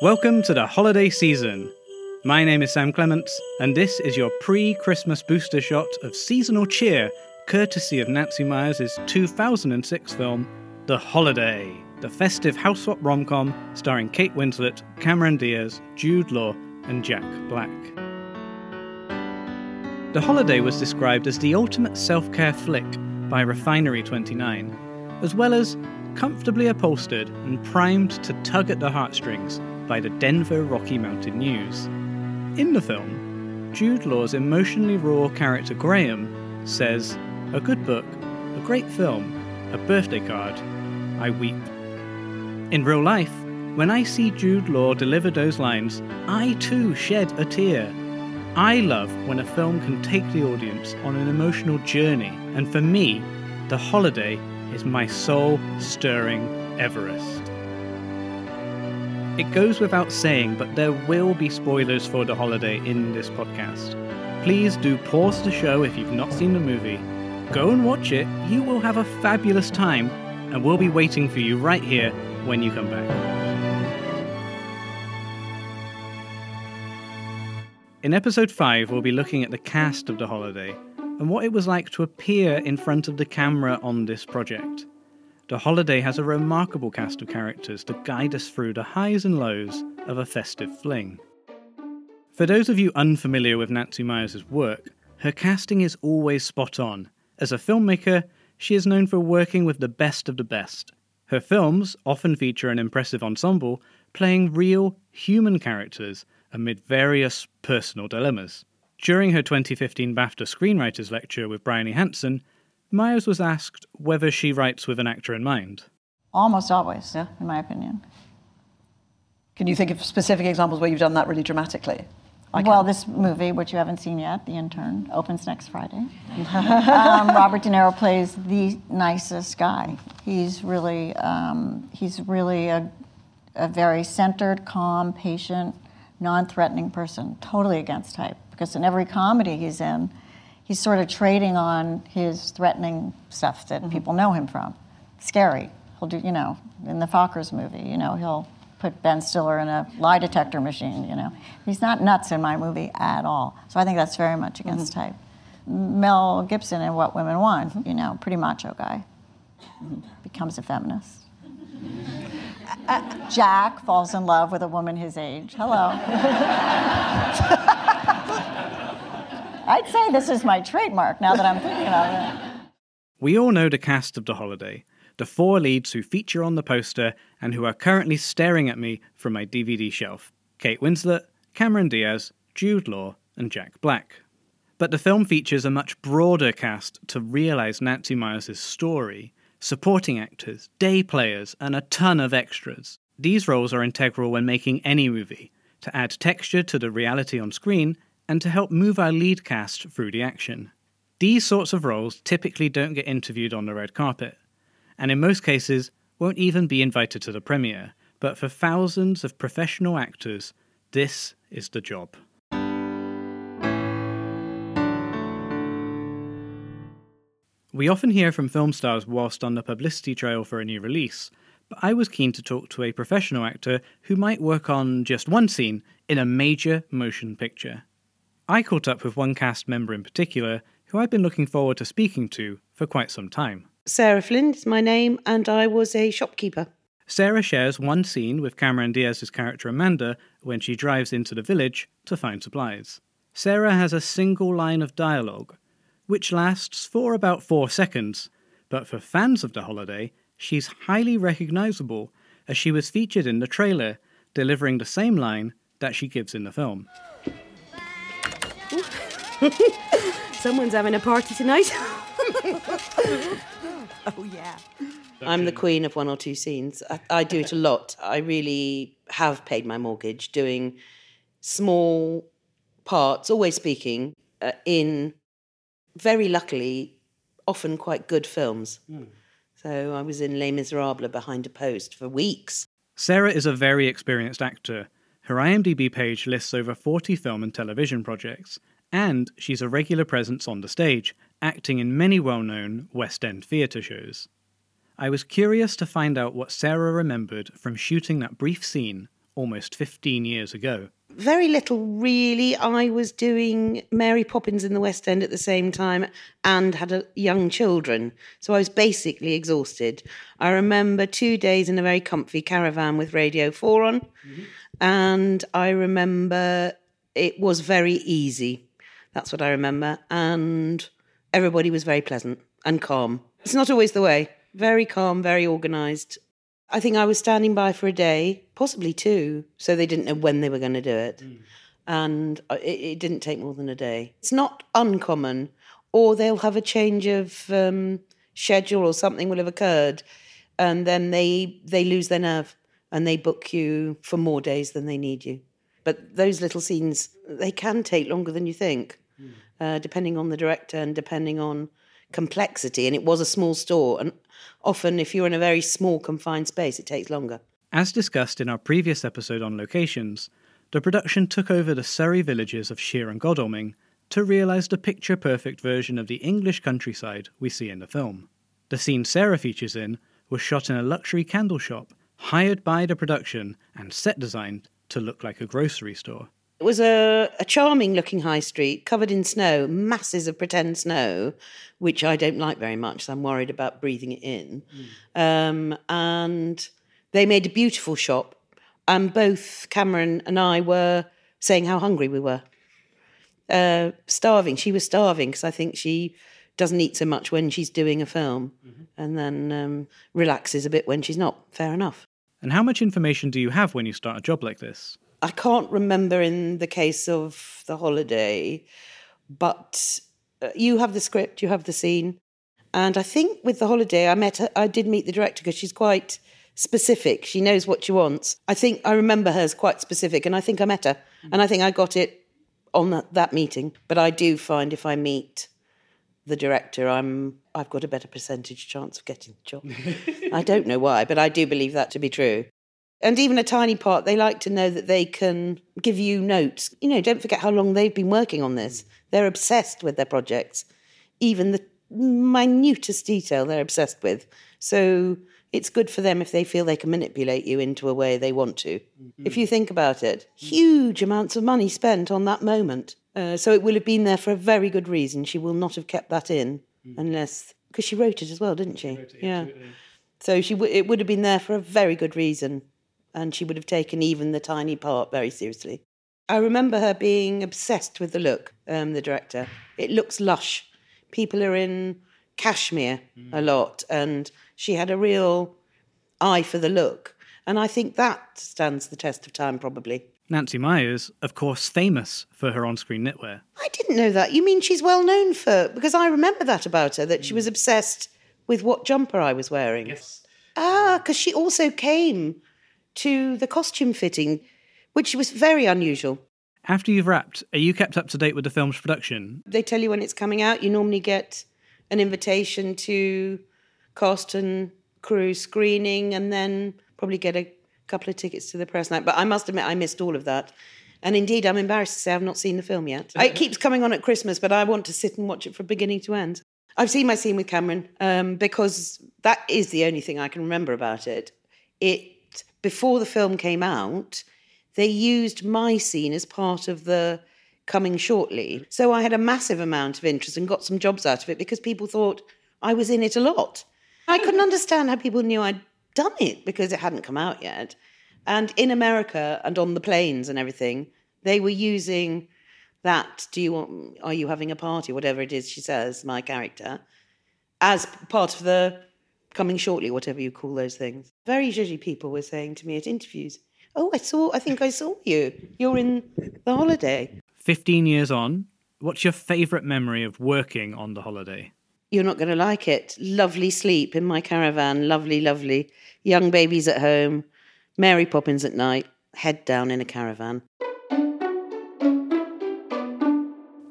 Welcome to the holiday season. My name is Sam Clements, and this is your pre Christmas booster shot of seasonal cheer, courtesy of Nancy Meyers' 2006 film, The Holiday, the festive house rom com starring Kate Winslet, Cameron Diaz, Jude Law, and Jack Black. The Holiday was described as the ultimate self care flick by Refinery 29, as well as comfortably upholstered and primed to tug at the heartstrings by the Denver Rocky Mountain News. In the film, Jude Law's emotionally raw character Graham says, A good book, a great film, a birthday card, I weep. In real life, when I see Jude Law deliver those lines, I too shed a tear. I love when a film can take the audience on an emotional journey, and for me, The Holiday is my soul stirring Everest. It goes without saying, but there will be spoilers for The Holiday in this podcast. Please do pause the show if you've not seen the movie. Go and watch it, you will have a fabulous time, and we'll be waiting for you right here when you come back. In episode 5, we'll be looking at the cast of The Holiday and what it was like to appear in front of the camera on this project. The Holiday has a remarkable cast of characters to guide us through the highs and lows of a festive fling. For those of you unfamiliar with Nancy Meyers' work, her casting is always spot on. As a filmmaker, she is known for working with the best of the best. Her films often feature an impressive ensemble playing real, human characters amid various personal dilemmas. During her 2015 BAFTA Screenwriters Lecture with Briony Hanson, Meyers was asked whether she writes with an actor in mind. Almost always, yeah, in my opinion. Can you think of specific examples where you've done that really dramatically? I well, can. this movie, which you haven't seen yet, The Intern, opens next Friday. um, Robert De Niro plays the nicest guy. He's really, um, he's really a, a very centered, calm, patient, non-threatening person, totally against type. Because in every comedy he's in, he's sort of trading on his threatening stuff that mm-hmm. people know him from. Scary. He'll do, you know, in the Fockers movie, you know, he'll put Ben Stiller in a lie detector machine, you know. He's not nuts in my movie at all. So I think that's very much against mm-hmm. type. Mel Gibson in What Women Want, mm-hmm. you know, pretty macho guy. Mm-hmm. Becomes a feminist. Uh, Jack falls in love with a woman his age. Hello. I'd say this is my trademark now that I'm thinking about it. We all know the cast of The Holiday, the four leads who feature on the poster and who are currently staring at me from my DVD shelf Kate Winslet, Cameron Diaz, Jude Law, and Jack Black. But the film features a much broader cast to realize Nancy Meyers' story supporting actors, day players, and a ton of extras. These roles are integral when making any movie to add texture to the reality on screen and to help move our lead cast through the action. These sorts of roles typically don't get interviewed on the red carpet, and in most cases won't even be invited to the premiere, but for thousands of professional actors, this is the job. We often hear from film stars whilst on the publicity trail for a new release, but I was keen to talk to a professional actor who might work on just one scene in a major motion picture. I caught up with one cast member in particular who I've been looking forward to speaking to for quite some time. Sarah Flind is my name, and I was a shopkeeper. Sarah shares one scene with Cameron Diaz's character Amanda when she drives into the village to find supplies. Sarah has a single line of dialogue which lasts for about four seconds, but for fans of the holiday, she's highly recognizable as she was featured in the trailer, delivering the same line that she gives in the film. Someone's having a party tonight. oh, yeah. I'm the queen of one or two scenes. I, I, do it a lot. I really have paid my mortgage doing small parts, always speaking, uh, in very luckily, often quite good films. Mm. So I was in Les Miserables behind a post for weeks. Sarah is a very experienced actor. Her IMDb page lists over 40 film and television projects, and she's a regular presence on the stage, acting in many well known West End theatre shows. I was curious to find out what Sarah remembered from shooting that brief scene almost 15 years ago. Very little, really. I was doing Mary Poppins in the West End at the same time and had a, young children. So I was basically exhausted. I remember two days in a very comfy caravan with Radio 4 on. Mm-hmm. And I remember it was very easy. That's what I remember. And everybody was very pleasant and calm. It's not always the way. Very calm, very organised. I think I was standing by for a day, possibly two, so they didn't know when they were going to do it. And uh, it, it didn't take more than a day. It's not uncommon, or they'll have a change of um, schedule or something will have occurred, and then they they lose their nerve and they book you for more days than they need you. But those little scenes, they can take longer than you think, uh, depending on the director and depending on complexity. And it was a small store, and often if you're in a very small confined space, it takes longer. As discussed in our previous episode on locations, the production took over the Surrey villages of Shere and Godalming to realise the picture perfect version of the English countryside we see in the film. The scene Sarah features in was shot in a luxury candle shop, hired by the production and set designed to look like a grocery store. It was a, a charming looking high street covered in snow, masses of pretend snow, which I don't like very much. So I'm worried about breathing it in. Um, and they made a beautiful shop. And both Cameron and I were saying how hungry we were. Uh, starving. She was starving because I think she doesn't eat so much when she's doing a film and then um, relaxes a bit when she's not. Fair enough. And how much information do you have when you start a job like this? I can't remember in the case of the holiday, but uh, you have the script, you have the scene, and I think with the holiday, I met her. I did meet the director because she's quite specific. She knows what she wants. I think I remember her as quite specific, and I think I met her, and I think I got it on that, that meeting. But I do find if I meet the director, I'm I've got a better percentage chance of getting the job. I don't know why, but I do believe that to be true. And even a tiny part, they like to know that they can give you notes. You know, don't forget how long they've been working on this. They're obsessed with their projects, even the minutest detail they're obsessed with. So it's good for them if they feel they can manipulate you into a way they want to. If you think about it, huge amounts of money spent on that moment. Uh, so it will have been there for a very good reason. She will not have kept that in unless because she wrote it as well, didn't she? yeah. So she w- it would have been there for a very good reason, and she would have taken even the tiny part very seriously. I remember her being obsessed with the look. Um, the director, it looks lush. People are in cashmere a lot, and she had a real eye for the look, and I think that stands the test of time, probably. Nancy Meyers, of course, famous for her on screen knitwear. I didn't know that. You mean she's well known for? Because I remember that about her that she was obsessed with what jumper I was wearing. Yes. Ah, because she also came to the costume fitting, which was very unusual. After you've wrapped, are you kept up to date with the film's production? They tell you when it's coming out. You normally get an invitation to cast and crew screening, and then probably get a couple of tickets to the press night. But I must admit, I missed all of that. And indeed, I'm embarrassed to say I've not seen the film yet. It keeps coming on at Christmas, but I want to sit and watch it from beginning to end. I've seen my scene with Cameron um, because that is the only thing I can remember about it. It before the film came out, they used my scene as part of the coming shortly. So I had a massive amount of interest and got some jobs out of it because people thought I was in it a lot. I couldn't understand how people knew I'd done it because it hadn't come out yet. And in America and on the planes and everything, they were using that. Do you want? Are you having a party? Whatever it is, she says, my character, as part of the coming shortly, whatever you call those things. Very judgy people were saying to me at interviews, "Oh, I saw. I think I saw you. You're in the holiday." 15 years on, what's your favourite memory of working on the holiday? You're not going to like it. Lovely sleep in my caravan. Lovely, lovely. Young babies at home. Mary Poppins at night. Head down in a caravan.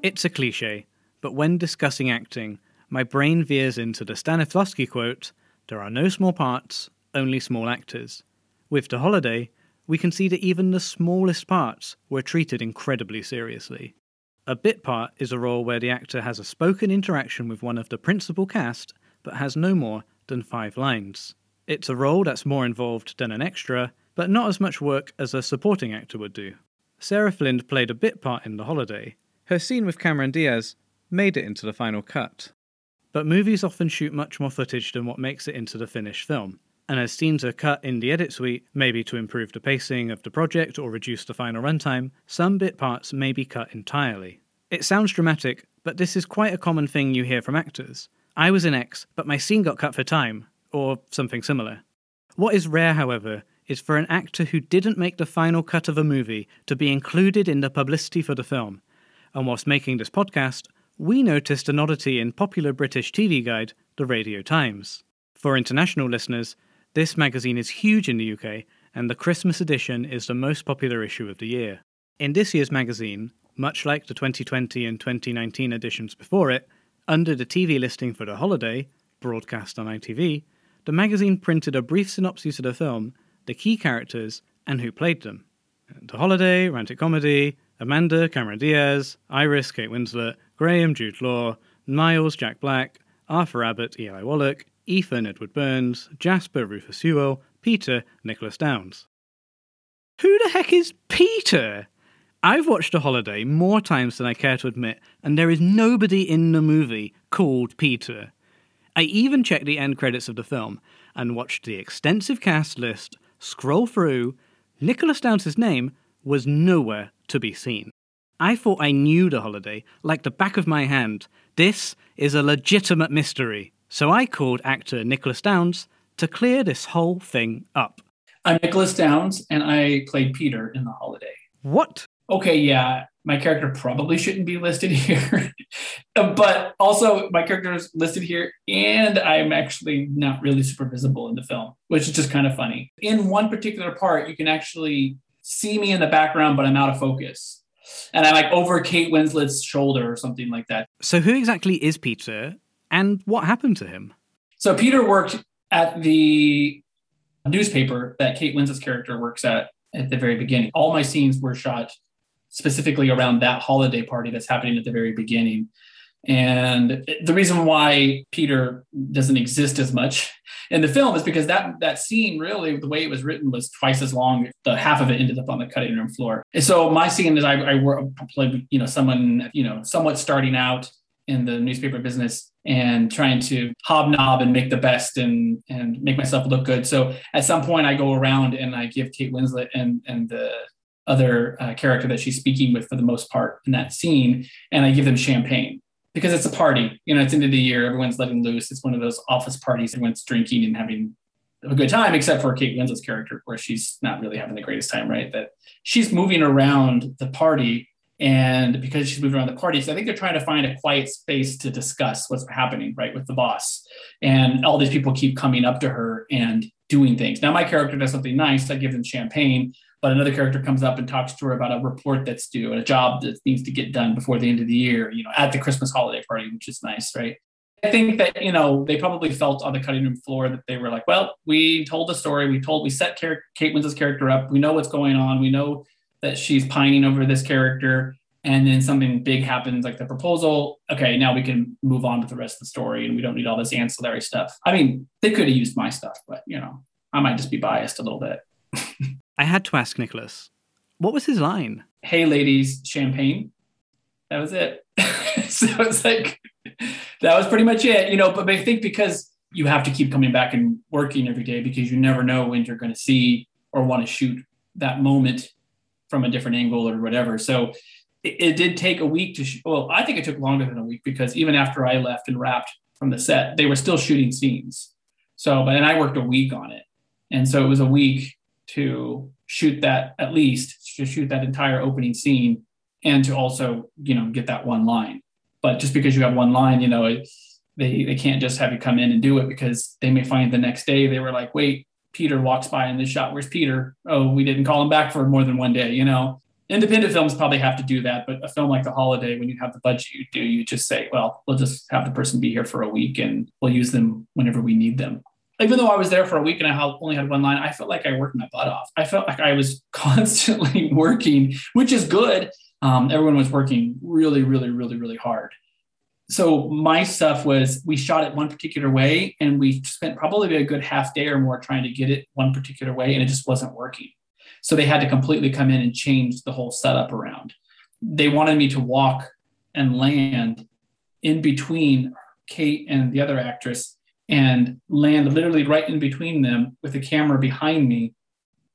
It's a cliche, but when discussing acting, my brain veers into the Stanislavski quote There are no small parts, only small actors. With The Holiday, we can see that even the smallest parts were treated incredibly seriously. A bit part is a role where the actor has a spoken interaction with one of the principal cast, but has no more than five lines. It's a role that's more involved than an extra, but not as much work as a supporting actor would do. Sarah Flind played a bit part in The Holiday. Her scene with Cameron Diaz made it into the final cut. But movies often shoot much more footage than what makes it into the finished film. And as scenes are cut in the edit suite, maybe to improve the pacing of the project or reduce the final runtime, some bit parts may be cut entirely. It sounds dramatic, but this is quite a common thing you hear from actors. I was in X, but my scene got cut for time, or something similar. What is rare, however, is for an actor who didn't make the final cut of a movie to be included in the publicity for the film. And whilst making this podcast, we noticed an oddity in popular British TV guide, The Radio Times. For international listeners, this magazine is huge in the UK, and the Christmas edition is the most popular issue of the year. In this year's magazine, much like the 2020 and 2019 editions before it, under the TV listing for The Holiday, broadcast on ITV, the magazine printed a brief synopsis of the film the key characters, and who played them. The Holiday, romantic comedy, Amanda, Cameron Diaz, Iris, Kate Winslet, Graham, Jude Law, Miles, Jack Black, Arthur Abbott, Eli Wallach, Ethan, Edward Burns, Jasper, Rufus Sewell, Peter, Nicholas Downs. Who the heck is Peter? I've watched A Holiday more times than I care to admit, and there is nobody in the movie called Peter. I even checked the end credits of the film and watched the extensive cast list scroll through, Nicholas Downs' name was nowhere to be seen. I thought I knew the holiday like the back of my hand. This is a legitimate mystery. So I called actor Nicholas Downs to clear this whole thing up. I'm Nicholas Downs, and I played Peter in The Holiday. What? Okay, yeah, my character probably shouldn't be listed here, but also my character is listed here, and I'm actually not really super visible in the film, which is just kind of funny. In one particular part, you can actually see me in the background, but I'm out of focus. And I'm like over Kate Winslet's shoulder or something like that. So, who exactly is Peter and what happened to him? So, Peter worked at the newspaper that Kate Winslet's character works at at the very beginning. All my scenes were shot specifically around that holiday party that's happening at the very beginning. And the reason why Peter doesn't exist as much in the film is because that that scene really the way it was written was twice as long. The half of it ended up on the cutting room floor. And so my scene is I, I played you know someone you know somewhat starting out in the newspaper business and trying to hobnob and make the best and and make myself look good. So at some point I go around and I give Kate Winslet and and the other uh, character that she's speaking with for the most part in that scene and I give them champagne because it's a party. You know, it's end of the year, everyone's letting loose. It's one of those office parties, everyone's drinking and having a good time, except for Kate Winslet's character, where she's not really having the greatest time, right? That she's moving around the party. And because she's moving around the party, so I think they're trying to find a quiet space to discuss what's happening, right, with the boss. And all these people keep coming up to her and doing things. Now, my character does something nice. I give them champagne but another character comes up and talks to her about a report that's due and a job that needs to get done before the end of the year, you know, at the Christmas holiday party, which is nice, right? I think that, you know, they probably felt on the cutting room floor that they were like, well, we told the story, we told, we set Kate Winslet's character up, we know what's going on, we know that she's pining over this character, and then something big happens like the proposal okay now we can move on with the rest of the story and we don't need all this ancillary stuff i mean they could have used my stuff but you know i might just be biased a little bit I had to ask Nicholas, what was his line? Hey, ladies, champagne. That was it. so it's like, that was pretty much it, you know. But I think because you have to keep coming back and working every day because you never know when you're going to see or want to shoot that moment from a different angle or whatever. So it, it did take a week to, sh- well, I think it took longer than a week because even after I left and wrapped from the set, they were still shooting scenes. So, but then I worked a week on it. And so it was a week to shoot that at least to shoot that entire opening scene and to also you know get that one line but just because you have one line you know it, they they can't just have you come in and do it because they may find the next day they were like wait peter walks by in this shot where's peter oh we didn't call him back for more than one day you know independent films probably have to do that but a film like the holiday when you have the budget you do you just say well we'll just have the person be here for a week and we'll use them whenever we need them even though I was there for a week and I only had one line, I felt like I worked my butt off. I felt like I was constantly working, which is good. Um, everyone was working really, really, really, really hard. So my stuff was we shot it one particular way and we spent probably a good half day or more trying to get it one particular way and it just wasn't working. So they had to completely come in and change the whole setup around. They wanted me to walk and land in between kate and the other actress and land literally right in between them with the camera behind me.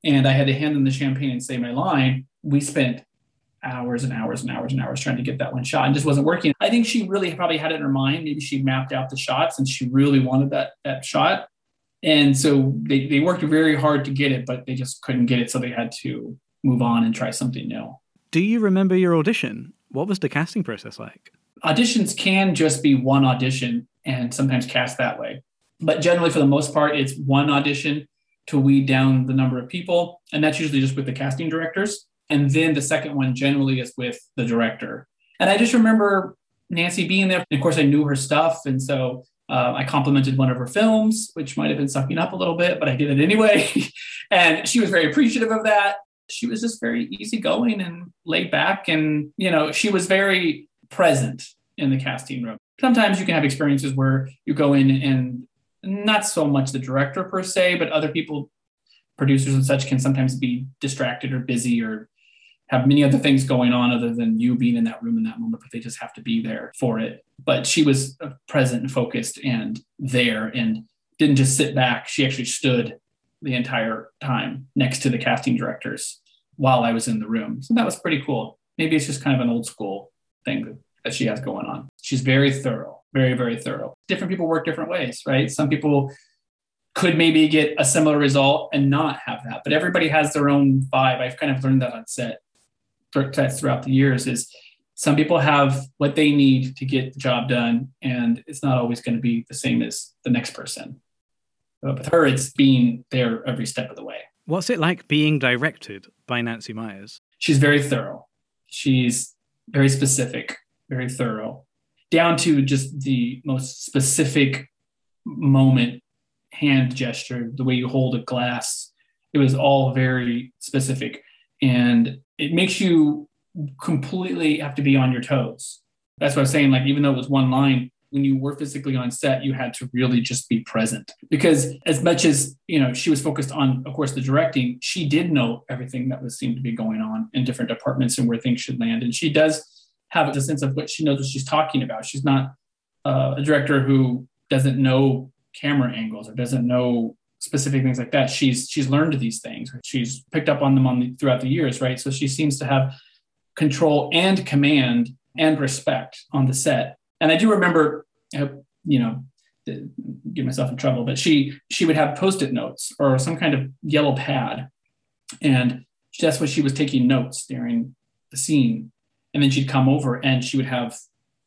And i had to hand them the champagne and say my line. We spent hours and hours and hours and hours trying to get that one shot and just wasn't working. I think she really probably had it in her mind. Maybe she mapped out the shots and she really wanted that that shot. And so they, they worked very hard to get it, but they just couldn't get it. So they had to move on and try something new. Do you remember your audition? What was the casting process like? Auditions can just be one audition and sometimes cast that way. But generally, for the most part, it's one audition to weed down the number of people. And that's usually just with the casting directors. And then the second one generally is with the director. And I just remember Nancy being there. And of course, I knew her stuff. And so uh, I complimented one of her films, which might have been sucking up a little bit, but I did it anyway. and she was very appreciative of that. She was just very easygoing and laid back. And, you know, she was very present in the casting room. Sometimes you can have experiences where you go in and not so much the director per se, but other people, producers and such, can sometimes be distracted or busy or have many other things going on other than you being in that room in that moment, but they just have to be there for it. But she was uh, present and focused and there and didn't just sit back. She actually stood the entire time next to the casting directors while I was in the room. So that was pretty cool. Maybe it's just kind of an old school thing that she has going on. She's very thorough, very, very thorough. Different people work different ways, right? Some people could maybe get a similar result and not have that, but everybody has their own vibe. I've kind of learned that on set throughout the years is some people have what they need to get the job done and it's not always going to be the same as the next person. But with her it's being there every step of the way. What's it like being directed by nancy Meyers? she's very thorough. She's very specific very thorough down to just the most specific moment hand gesture the way you hold a glass. It was all very specific and it makes you completely have to be on your toes. That's what I'm saying. Like, even though it was one line, when you were physically on set, you had to really just be present because as much as you know she was focused on, of course, the directing, she did know everything that was seemed to be going on in different departments and where things should land, and she does have a sense of what she knows what she's talking about. She's not uh, a director who doesn't know camera angles or doesn't know specific things like that. She's she's learned these things. She's picked up on them on the, throughout the years, right? So she seems to have control and command and respect on the set. And I do remember, uh, you know, get myself in trouble, but she she would have post-it notes or some kind of yellow pad, and that's what she was taking notes during the scene. And then she'd come over and she would have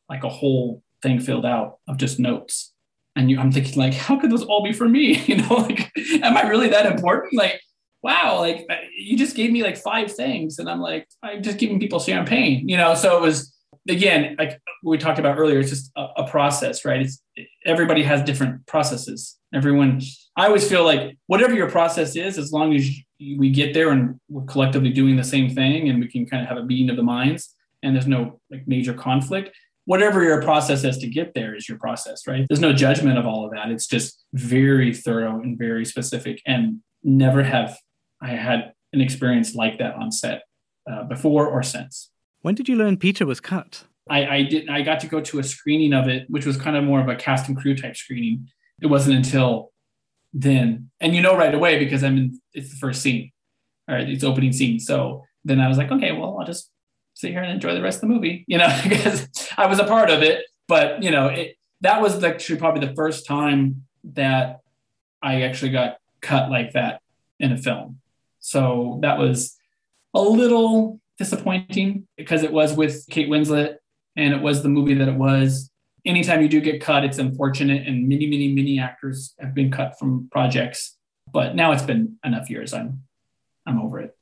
like a whole thing filled out of just notes and you, I'm thinking like, how could those all be for me? You know, like, am I really that important? Like, wow, like uh, you just gave me like five things, and I'm like, I'm just giving people champagne, you know. So it was again, like we talked about earlier, it's just a, a process, right? It's everybody has different processes. Everyone, I always feel like whatever your process is, as long as we get there and we're collectively doing the same thing, and we can kind of have a meeting of the minds, and there's no like major conflict whatever your process is to get there is your process, right? There's no judgment of all of that. It's just very thorough and very specific. And never have I had an experience like that on set uh, before or since. When did you learn Peter was cut? I, I did. I got to go to a screening of it, which was kind of more of a cast and crew type screening. It wasn't until then, and you know right away because I'm in. It's the first scene, all right. It's opening scene. So then I was like, okay, well, I'll just sit here and enjoy the rest of the movie, you know, because I was a part of it. But you know, it, that was actually probably the first time that I actually got cut like that in a film. So that was a little disappointing because it was with Kate Winslet and it was the movie that it was. Anytime you do get cut, it's unfortunate, and many, many, many actors have been cut from projects. But now it's been enough years. I'm, I'm over it.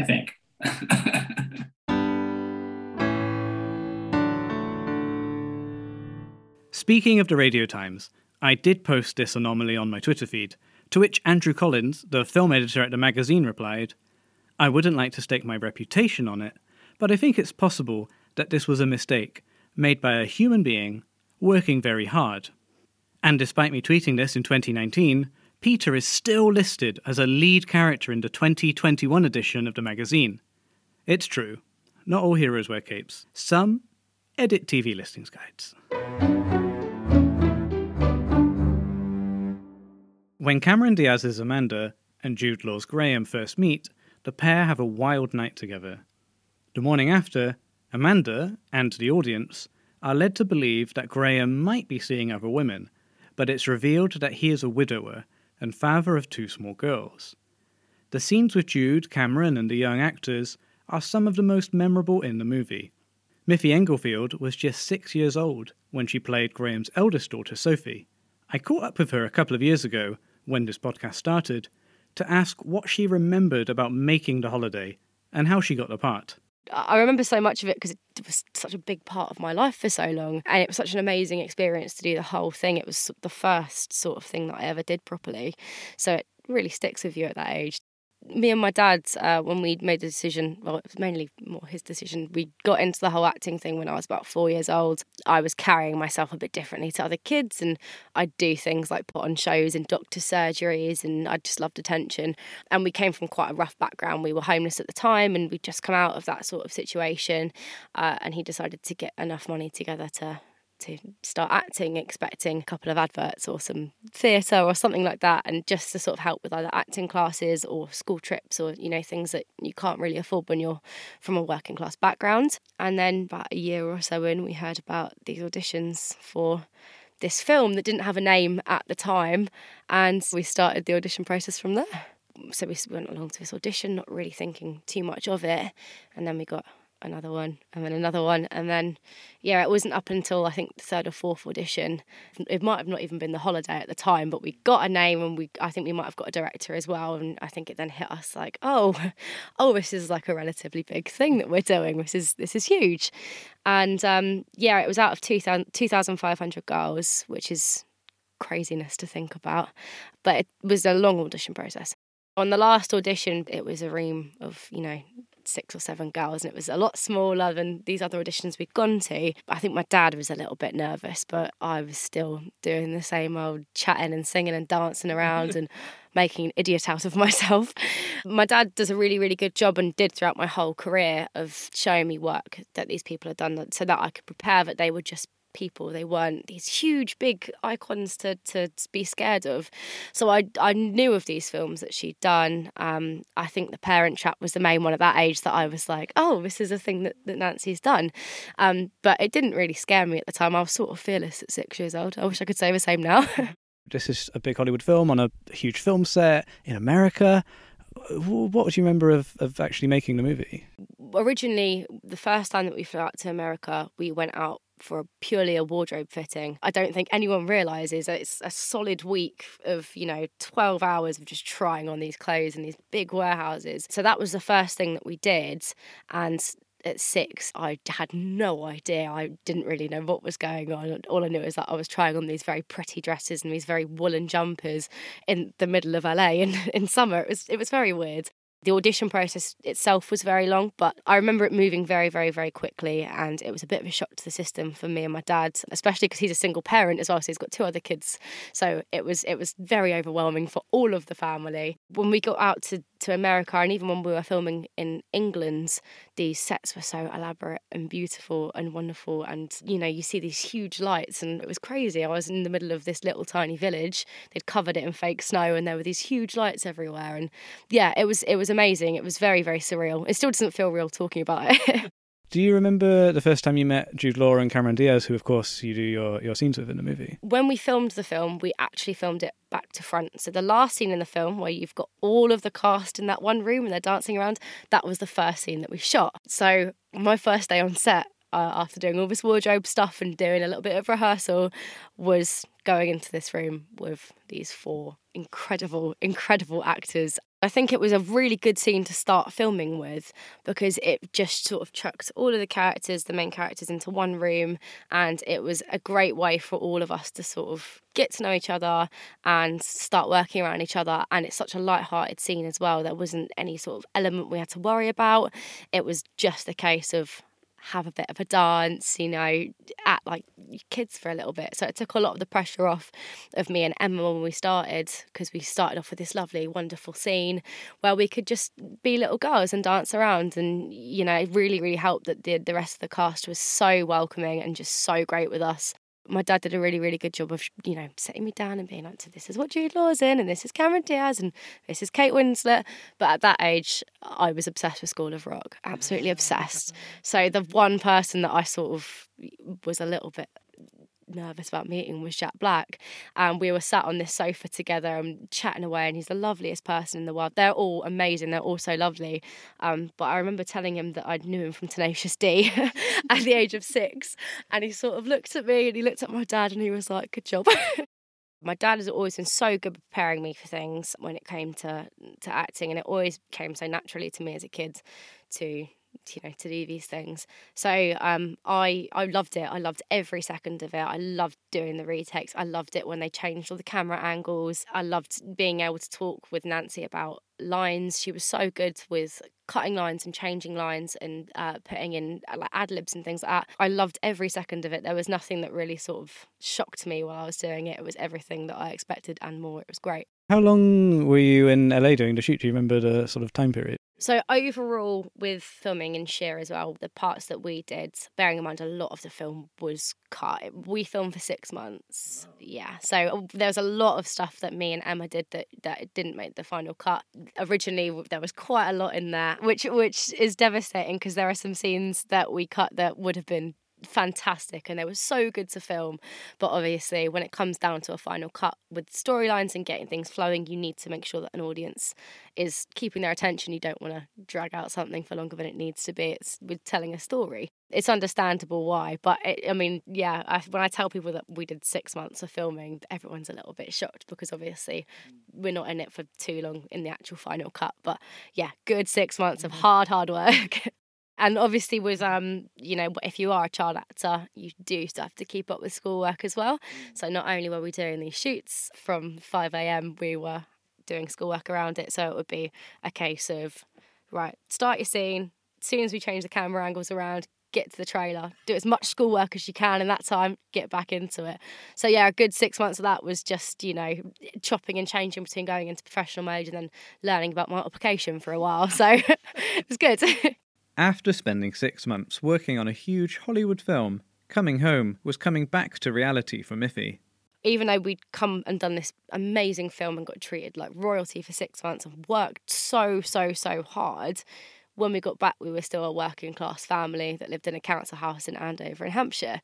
I think. Speaking of the Radio Times, I did post this anomaly on my Twitter feed, to which Andrew Collins, the film editor at the magazine, replied, I wouldn't like to stake my reputation on it, but I think it's possible that this was a mistake, made by a human being working very hard. And despite me tweeting this in 2019, Peter is still listed as a lead character in the 2021 edition of the magazine. It's true, not all heroes wear capes. Some edit TV listings guides. When Cameron Diaz's Amanda and Jude Law's Graham first meet, the pair have a wild night together. The morning after, Amanda and the audience are led to believe that Graham might be seeing other women, but it's revealed that he is a widower and father of two small girls. The scenes with Jude, Cameron, and the young actors are some of the most memorable in the movie. Miffy Englefield was just six years old when she played Graham's eldest daughter, Sophie. I caught up with her a couple of years ago, when this podcast started, to ask what she remembered about making the holiday and how she got the part. I remember so much of it because it was such a big part of my life for so long. And it was such an amazing experience to do the whole thing. It was the first sort of thing that I ever did properly. So it really sticks with you at that age me and my dad, uh, when we made the decision, well, it was mainly more his decision, we got into the whole acting thing when I was about four years old. I was carrying myself a bit differently to other kids, and I'd do things like put on shows and doctor surgeries, and I just loved attention. And we came from quite a rough background. We were homeless at the time, and we'd just come out of that sort of situation. Uh, and he decided to get enough money together to to start acting, expecting a couple of adverts or some theatre or something like that, and just to sort of help with either acting classes or school trips or, you know, things that you can't really afford when you're from a working class background. And then about a year or so in, we heard about these auditions for this film that didn't have a name at the time, and we started the audition process from there. So we went along to this audition, not really thinking too much of it, and then we got another one, and then another one, and then yeah, it wasn't up until I think the third or fourth audition. It might have not even been the holiday at the time, but we got a name, and we I think we might have got a director as well, and I think it then hit us like, oh, oh, this is like a relatively big thing that we're doing. This is this is huge, and um, yeah, it was out of 2,500 girls, which is craziness to think about, but it was a long audition process. On the last audition, it was a room of, you know, six or seven girls, and it was a lot smaller than these other auditions we'd gone to. But I think my dad was a little bit nervous, but I was still doing the same old chatting and singing and dancing around and making an idiot out of myself. My dad does a really, really good job and did throughout my whole career of showing me work that these people had done so that I could prepare that they would just people. They weren't these huge, big icons to, to be scared of. So I, I knew of these films that she'd done. Um, I think The Parent Trap was the main one at that age that I was like, oh, this is a thing that, that Nancy's done. Um, but it didn't really scare me at the time. I was sort of fearless at six years old. I wish I could say the same now. this is a big Hollywood film on a huge film set in America what would you remember of, of actually making the movie? Originally, the first time that we flew out to America, we went out for purely a wardrobe fitting. I don't think anyone realizes it's a solid week of, you know, 12 hours of just trying on these clothes in these big warehouses. So that was the first thing that we did. And at six, I had no idea. I didn't really know what was going on. All I knew is that I was trying on these very pretty dresses and these very woolen jumpers in the middle of LA in, in summer. It was it was very weird. The audition process itself was very long, but I remember it moving very, very, very quickly. And it was a bit of a shock to the system for me and my dad, especially because he's a single parent as well. So he's got two other kids. So it was it was very overwhelming for all of the family. When we got out to to America, and even when we were filming in England, these sets were so elaborate and beautiful and wonderful. And you know, you see these huge lights, and it was crazy. I was in the middle of this little tiny village. They'd covered it in fake snow, and there were these huge lights everywhere. And yeah, it was it was amazing. It was very very surreal. It still doesn't feel real talking about it. Do you remember the first time you met Jude Law and Cameron Diaz, who, of course, you do your, your scenes with in the movie? When we filmed the film, we actually filmed it back to front. So the last scene in the film, where you've got all of the cast in that one room and they're dancing around, that was the first scene that we shot. So my first day on set, uh, after doing all this wardrobe stuff and doing a little bit of rehearsal, was going into this room with these four incredible, incredible actors. I think it was a really good scene to start filming with because it just sort of chucked all of the characters, the main characters, into one room. And it was a great way for all of us to sort of get to know each other and start working around each other. And it's such a light-hearted scene as well. There wasn't any sort of element we had to worry about. It was just a case of have a bit of a dance, you know, act like kids for a little bit. So it took a lot of the pressure off of me and Emma when we started because we started off with this lovely, wonderful scene where we could just be little girls and dance around. And, you know, it really, really helped that the, the rest of the cast was so welcoming and just so great with us my dad did a really, really good job of, you know, setting me down and being like, so this is what Jude Law's in, and this is Cameron Diaz, and this is Kate Winslet. But at that age, I was obsessed with School of Rock, absolutely obsessed. So the one person that I sort of was a little bit nervous about meeting was Jack Black. And we were sat on this sofa together and chatting away, and he's the loveliest person in the world. They're all amazing, they're all so lovely. Um, but I remember telling him that I knew him from Tenacious D at the age of six. And he sort of looked at me and he looked at my dad and he was like, Good job. my dad has always been so good preparing me for things when it came to to acting and it always came so naturally to me as a kid to you know to do these things. So um i i loved it. I loved every second of it. I loved doing the retakes. I loved it when they changed all the camera angles. I loved being able to talk with nancy about lines. She was so good with cutting lines and changing lines and uh, putting in uh, like ad libs and things like that. I loved every second of it. There was nothing that really sort of shocked me while i was doing it. It was everything that i expected and more. It was great. How long were you in LA doing the shoot? Do you remember the sort of time period? So overall, with filming in Shere as well, the parts that we did, bearing in mind a lot of the film was cut. We filmed for six months. Yeah, so uh, there was a lot of stuff that me and Emma did that that didn't make the final cut. Originally, there was quite a lot in there, which which is devastating because there are some scenes that we cut that would have been fantastic and they were so good to film. But obviously, when it comes down to a final cut with storylines and getting things flowing, you need to make sure that an audience is keeping their attention. You don't want to drag out something for longer than it needs to be. It's with telling a story. It's understandable why, but it, I mean, yeah, I, when I tell people that we did six months of filming, everyone's a little bit shocked because obviously we're not in it for too long in the actual final cut. But yeah, good six months of mm-hmm. hard, hard work. and obviously with um you know if you are a child actor you do still have to keep up with schoolwork as well. Mm. so not only were we doing these shoots from 5am we were doing schoolwork around it. So it would be a case of right start your scene. As soon as we change the camera angles around get to the trailer. Do as much schoolwork as you can in that time get back into it. So yeah a good six months of that was just you know chopping and changing between going into professional mode and then learning about multiplication for a while. So it was good After spending six months working on a huge Hollywood film, coming home was coming back to reality for Miffy. Even though we'd come and done this amazing film and got treated like royalty for six months and worked so, so, so hard, when we got back, we were still a working class family that lived in a council house in Andover in Hampshire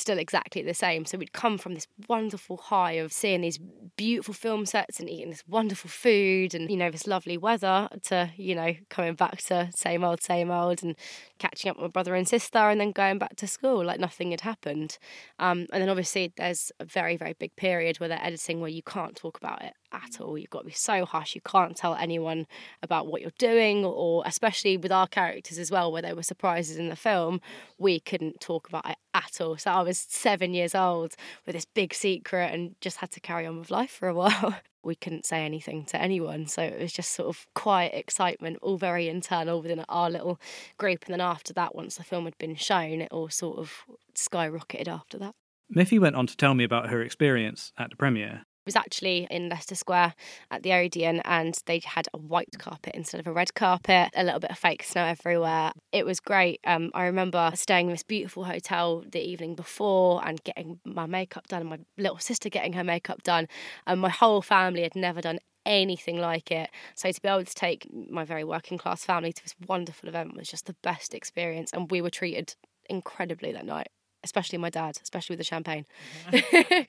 still exactly the same. So we'd come from this wonderful high of seeing these beautiful film sets and eating this wonderful food and, you know, this lovely weather to, you know, coming back to same old, same old and catching up with my brother and sister and then going back to school like nothing had happened. Um, and then obviously there's a very, very big period where they're editing where you can't talk about it at all. You've got to be so hush. You can't tell anyone about what you're doing, or especially with our characters as well, where there were surprises in the film, we couldn't talk about it at all. So I was seven years old with this big secret and just had to carry on with life for a while. we couldn't say anything to anyone. So it was just sort of quiet excitement, all very internal within our little group. And then after that, once the film had been shown, it all sort of skyrocketed after that. Miffy went on to tell me about her experience at the premiere was actually in Leicester Square at the Odeon and they had a white carpet instead of a red carpet, a little bit of fake snow everywhere. It was great. Um, I remember staying in this beautiful hotel the evening before and getting my makeup done, and my little sister getting her makeup done. And my whole family had never done anything like it. So to be able to take my very working class family to this wonderful event was just the best experience. And we were treated incredibly that night, especially my dad, especially with the champagne.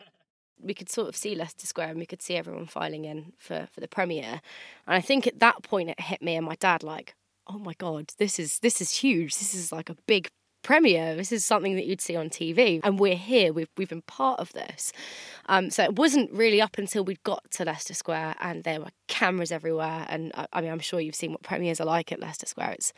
we could sort of see Leicester Square and we could see everyone filing in for, for the premiere. And I think at that point it hit me and my dad like, oh my god, this is this is huge. This is like a big premiere. This is something that you'd see on TV, and we're here. We've we've been part of this. Um, so it wasn't really up until we got to Leicester Square, and there were cameras everywhere. And I, I mean, I'm sure you've seen what premieres are like at Leicester Square. It's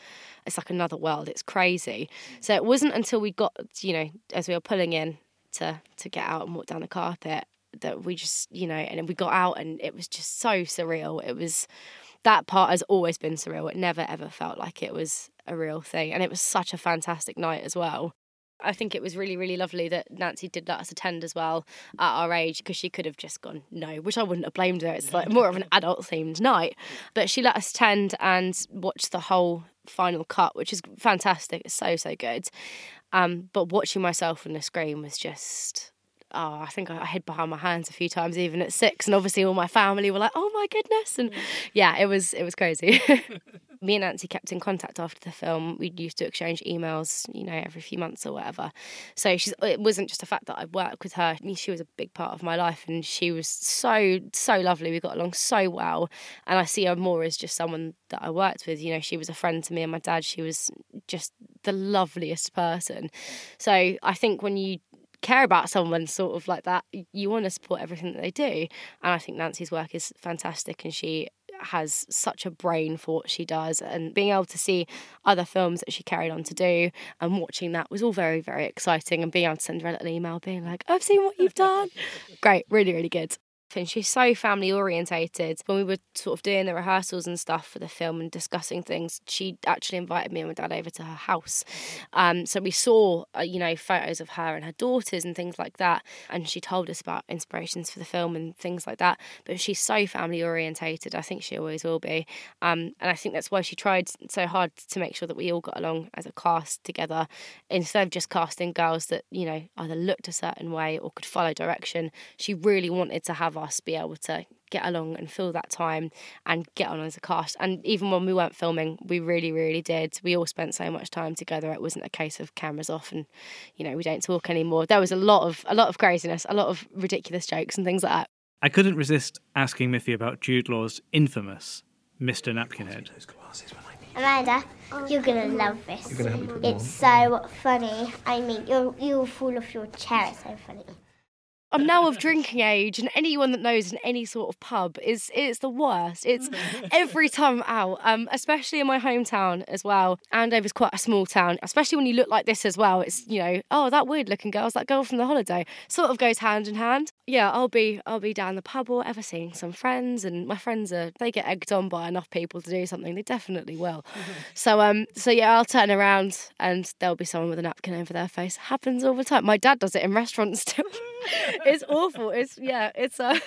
it's like another world. It's crazy. So it wasn't until we got, you know, as we were pulling in to to get out and walk down the carpet that we just you know and we got out and it was just so surreal it was that part has always been surreal. It never ever felt like it was a real thing. And it was such a fantastic night as well. I think it was really, really lovely that Nancy did let us attend as well at our age because she could have just gone no, which I wouldn't have blamed her. It's like more of an adult themed night. But she let us attend and watch the whole final cut, which is fantastic. It's so, so good. Um, but watching myself on the screen was just oh, I think I hid behind my hands a few times, even at six, and obviously all my family were like, "Oh my goodness!" And mm. yeah, it was it was crazy. Me and Nancy kept in contact after the film. We used to exchange emails, you know, every few months or whatever. So she's it wasn't just the fact that I worked with her. I mean, she was a big part of my life, and she was so so lovely. We got along so well, and I see her more as just someone that I worked with. You know, she was a friend to me and my dad. She was just the loveliest person. So I think when you care about someone sort of like that, you want to support everything that they do. And I think Nancy's work is fantastic and she has such a brain for what she does and being able to see other films that she carried on to do and watching that was all very very exciting and being able to send her a little email being like i've seen what you've done great really really good and she's so family orientated. When we were sort of doing the rehearsals and stuff for the film and discussing things, she actually invited me and my dad over to her house. Um, so we saw, uh, you know, photos of her and her daughters and things like that. And she told us about inspirations for the film and things like that. But she's so family orientated. I think she always will be. Um, and I think that's why she tried so hard to make sure that we all got along as a cast together instead of just casting girls that, you know, either looked a certain way or could follow direction. She really wanted to have us be able to get along and fill that time and get on as a cast. And even when we weren't filming, we really, really did. We all spent so much time together. It wasn't a case of cameras off and, you know, we don't talk anymore. There was a lot of a lot of craziness, a lot of ridiculous jokes and things like that. I couldn't resist asking Miffy about Jude Law's infamous Mr. Napkinhead. Amanda, you're gonna love this. It's so funny. I mean, you'll you'll fall off your chair. It's so funny. I'm now of drinking age, and anyone that knows in any sort of pub is it's the worst. It's every time I'm out, um, especially in my hometown as well. Andover's quite a small town, especially when you look like this as well. It's you know, oh that weird looking girl's that girl from the holiday. Sort of goes hand in hand. Yeah, I'll be I'll be down the pub or ever seeing some friends, and my friends are they get egged on by enough people to do something. They definitely will. So um, so yeah, I'll turn around and there'll be someone with a napkin over their face. Happens all the time. My dad does it in restaurants too. It's awful. It's yeah. It's uh,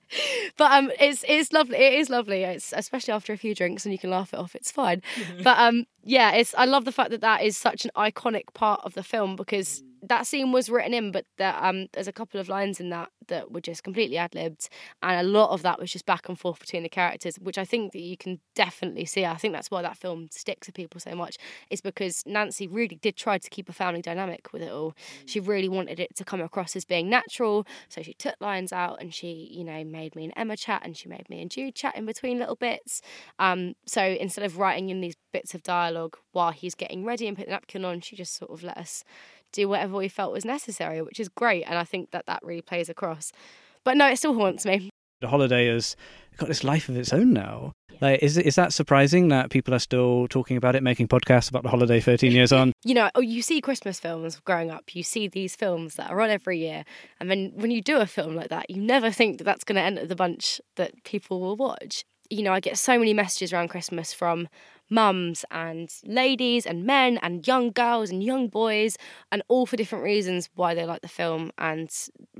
but um, it's it's lovely. It is lovely. It's especially after a few drinks and you can laugh it off. It's fine. but um, yeah. It's I love the fact that that is such an iconic part of the film because that scene was written in, but that um, there's a couple of lines in that that were just completely ad libbed, and a lot of that was just back and forth between the characters, which I think that you can definitely see. I think that's why that film sticks with people so much, is because Nancy really did try to keep a family dynamic with it all. She really wanted it to come across as being natural, so she took lines out and she, you know, made me and Emma chat, and she made me and Jude chat in between little bits. Um, so instead of writing in these bits of dialogue while he's getting ready and putting the napkin on, she just sort of let us do whatever we felt was necessary, which is great. And I think that that really plays across. But no, it still haunts me. The holiday has got this life of its own now. Like, is is that surprising that people are still talking about it, making podcasts about the holiday 13 years on? You know, oh, you see Christmas films growing up. You see these films that are on every year, and then when you do a film like that, you never think that that's going to enter the bunch that people will watch. You know, I get so many messages around Christmas from mums and ladies and men and young girls and young boys, and all for different reasons why they like the film and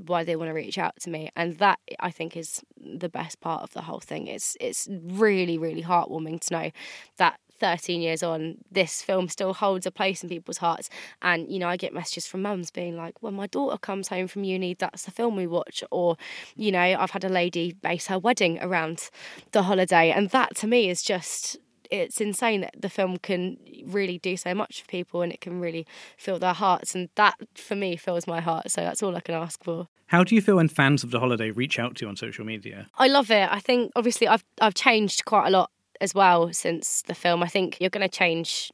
why they want to reach out to me. And that I think is the best part of the whole thing. It's it's really really heartwarming to know that 13 years on, this film still holds a place in people's hearts. And, you know, I get messages from mums being like, when my daughter comes home from uni, that's the film we watch. Or, you know, I've had a lady base her wedding around the holiday. And that to me is just it's insane that the film can really do so much for people and it can really fill their hearts and that for me fills my heart so that's all i can ask for. How do you feel when fans of the holiday reach out to you on social media? i love it. I think obviously i've i've changed quite a lot as well since the film. I think you're going to change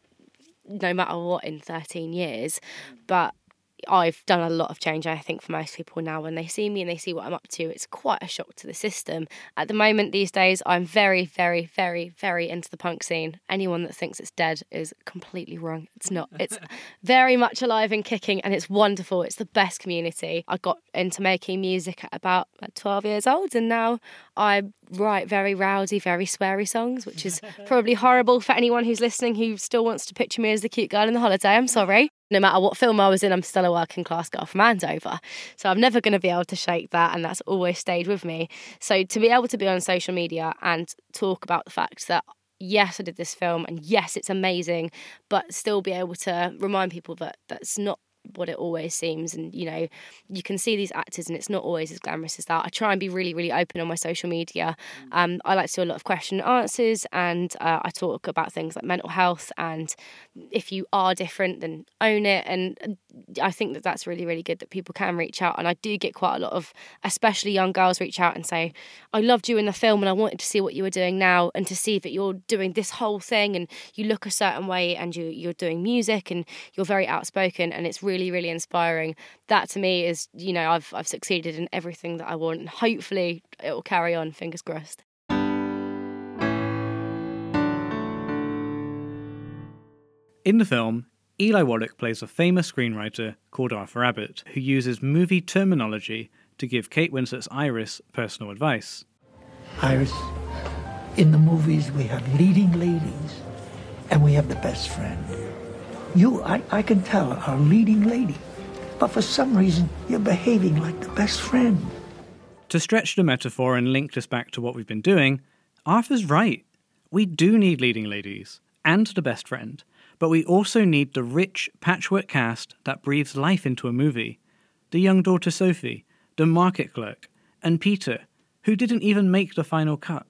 no matter what in 13 years but I've done a lot of change, I think, for most people now. When they see me and they see what I'm up to, it's quite a shock to the system. At the moment, these days, I'm very, very, very, very into the punk scene. Anyone that thinks it's dead is completely wrong. It's not. It's very much alive and kicking, and it's wonderful. It's the best community. I got into making music at about 12 years old, and now I write very rowdy, very sweary songs, which is probably horrible for anyone who's listening who still wants to picture me as the cute girl in the holiday. I'm sorry. No matter what film I was in, I'm still a working class girl from Andover. So I'm never going to be able to shake that, and that's always stayed with me. So to be able to be on social media and talk about the fact that yes, I did this film, and yes, it's amazing, but still be able to remind people that that's not what it always seems and you know you can see these actors and it's not always as glamorous as that. I try and be really really open on my social media. Um, i like to do a lot of question and answers and uh, i talk about things like mental health and if you are different then own it. And i think that that's really really good that people can reach out and i do get quite a lot of especially young girls reach out and say i loved you in the film and i wanted to see what you were doing now and to see that you're doing this whole thing and you look a certain way and you, you're doing music and you're very outspoken and it's really really really inspiring that to me is you know i've i've succeeded in everything that i want and hopefully it will carry on fingers crossed In the film, Eli Wallach plays a famous screenwriter called Arthur Abbott, who uses movie terminology to give Kate Winslet's Iris personal advice. Iris, in the movies we have leading ladies and we have the best friend. You, I, I can tell, are a leading lady, but for some reason you're behaving like the best friend. To stretch the metaphor and link this back to what we've been doing, Arthur's right. We do need leading ladies and the best friend, but we also need the rich patchwork cast that breathes life into a movie. The young daughter Sophie, the market clerk, and Peter, who didn't even make the final cut.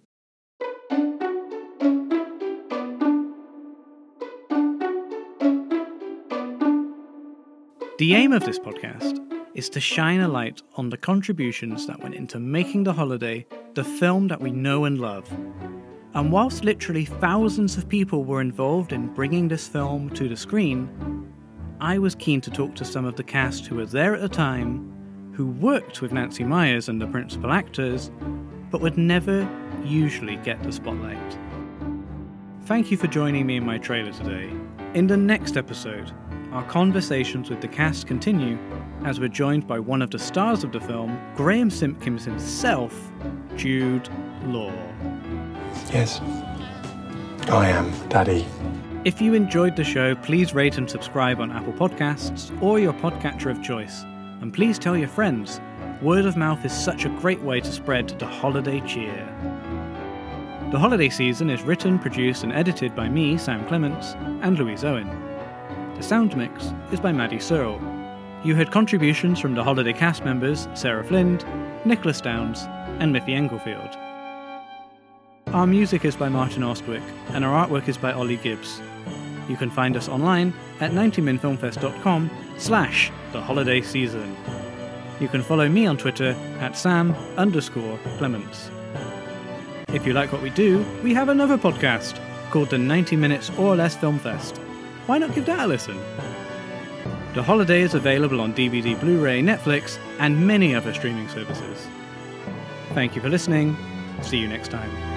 The aim of this podcast is to shine a light on the contributions that went into making The Holiday the film that we know and love. And whilst literally thousands of people were involved in bringing this film to the screen, I was keen to talk to some of the cast who were there at the time, who worked with Nancy Meyers and the principal actors, but would never usually get the spotlight. Thank you for joining me in my trailer today. In the next episode, our conversations with the cast continue as we're joined by one of the stars of the film, Graham Simpkins himself, Jude Law. Yes, I am, Daddy. If you enjoyed the show, please rate and subscribe on Apple Podcasts or your podcatcher of choice. And please tell your friends. Word of mouth is such a great way to spread the holiday cheer. The holiday season is written, produced, and edited by me, Sam Clements, and Louise Owen. The sound mix is by Maddy Searle. You heard contributions from the holiday cast members Sarah Flind, Nicholas Downs, and Miffy Englefield. Our music is by Martin Austwick, and our artwork is by Olly Gibbs. You can find us online at 90minfilmfest.com slash the holiday season. You can follow me on Twitter at sam underscore clements. If you like what we do, we have another podcast called the 90 Minutes or Less Film Fest. Why not give that a listen? The Holiday is available on DVD, Blu ray, Netflix, and many other streaming services. Thank you for listening. See you next time.